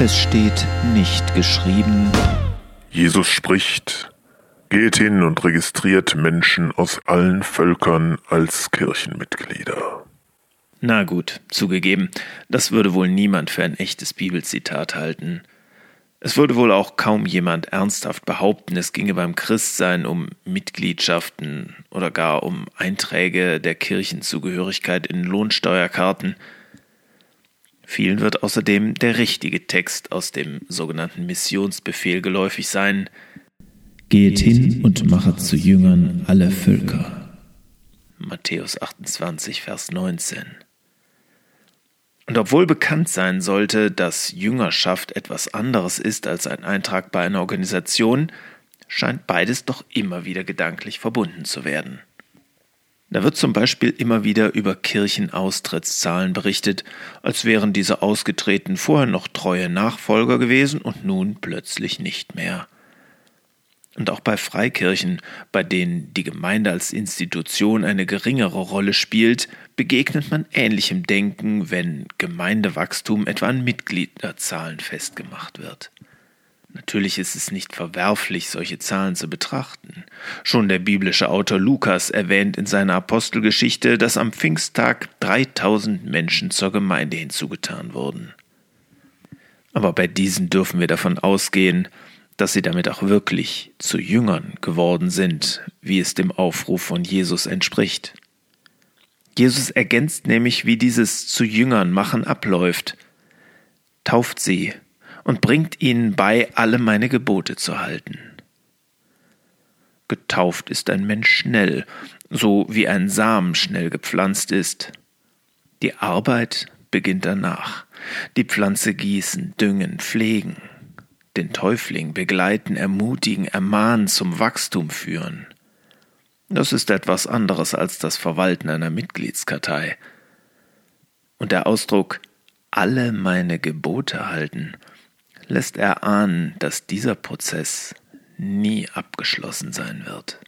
Es steht nicht geschrieben. Jesus spricht, geht hin und registriert Menschen aus allen Völkern als Kirchenmitglieder. Na gut, zugegeben, das würde wohl niemand für ein echtes Bibelzitat halten. Es würde wohl auch kaum jemand ernsthaft behaupten, es ginge beim Christsein um Mitgliedschaften oder gar um Einträge der Kirchenzugehörigkeit in Lohnsteuerkarten. Vielen wird außerdem der richtige Text aus dem sogenannten Missionsbefehl geläufig sein. Geht hin und machet zu Jüngern alle Völker. Matthäus 28, Vers 19. Und obwohl bekannt sein sollte, dass Jüngerschaft etwas anderes ist als ein Eintrag bei einer Organisation, scheint beides doch immer wieder gedanklich verbunden zu werden. Da wird zum Beispiel immer wieder über Kirchenaustrittszahlen berichtet, als wären diese Ausgetreten vorher noch treue Nachfolger gewesen und nun plötzlich nicht mehr. Und auch bei Freikirchen, bei denen die Gemeinde als Institution eine geringere Rolle spielt, begegnet man ähnlichem Denken, wenn Gemeindewachstum etwa an Mitgliederzahlen festgemacht wird. Natürlich ist es nicht verwerflich, solche Zahlen zu betrachten. Schon der biblische Autor Lukas erwähnt in seiner Apostelgeschichte, dass am Pfingsttag 3000 Menschen zur Gemeinde hinzugetan wurden. Aber bei diesen dürfen wir davon ausgehen, dass sie damit auch wirklich zu Jüngern geworden sind, wie es dem Aufruf von Jesus entspricht. Jesus ergänzt nämlich, wie dieses zu Jüngern machen abläuft. Tauft sie und bringt ihnen bei, alle meine Gebote zu halten. Getauft ist ein Mensch schnell, so wie ein Samen schnell gepflanzt ist. Die Arbeit beginnt danach. Die Pflanze gießen, düngen, pflegen den Täufling begleiten, ermutigen, ermahnen, zum Wachstum führen. Das ist etwas anderes als das Verwalten einer Mitgliedskartei. Und der Ausdruck alle meine Gebote halten lässt erahnen, dass dieser Prozess nie abgeschlossen sein wird.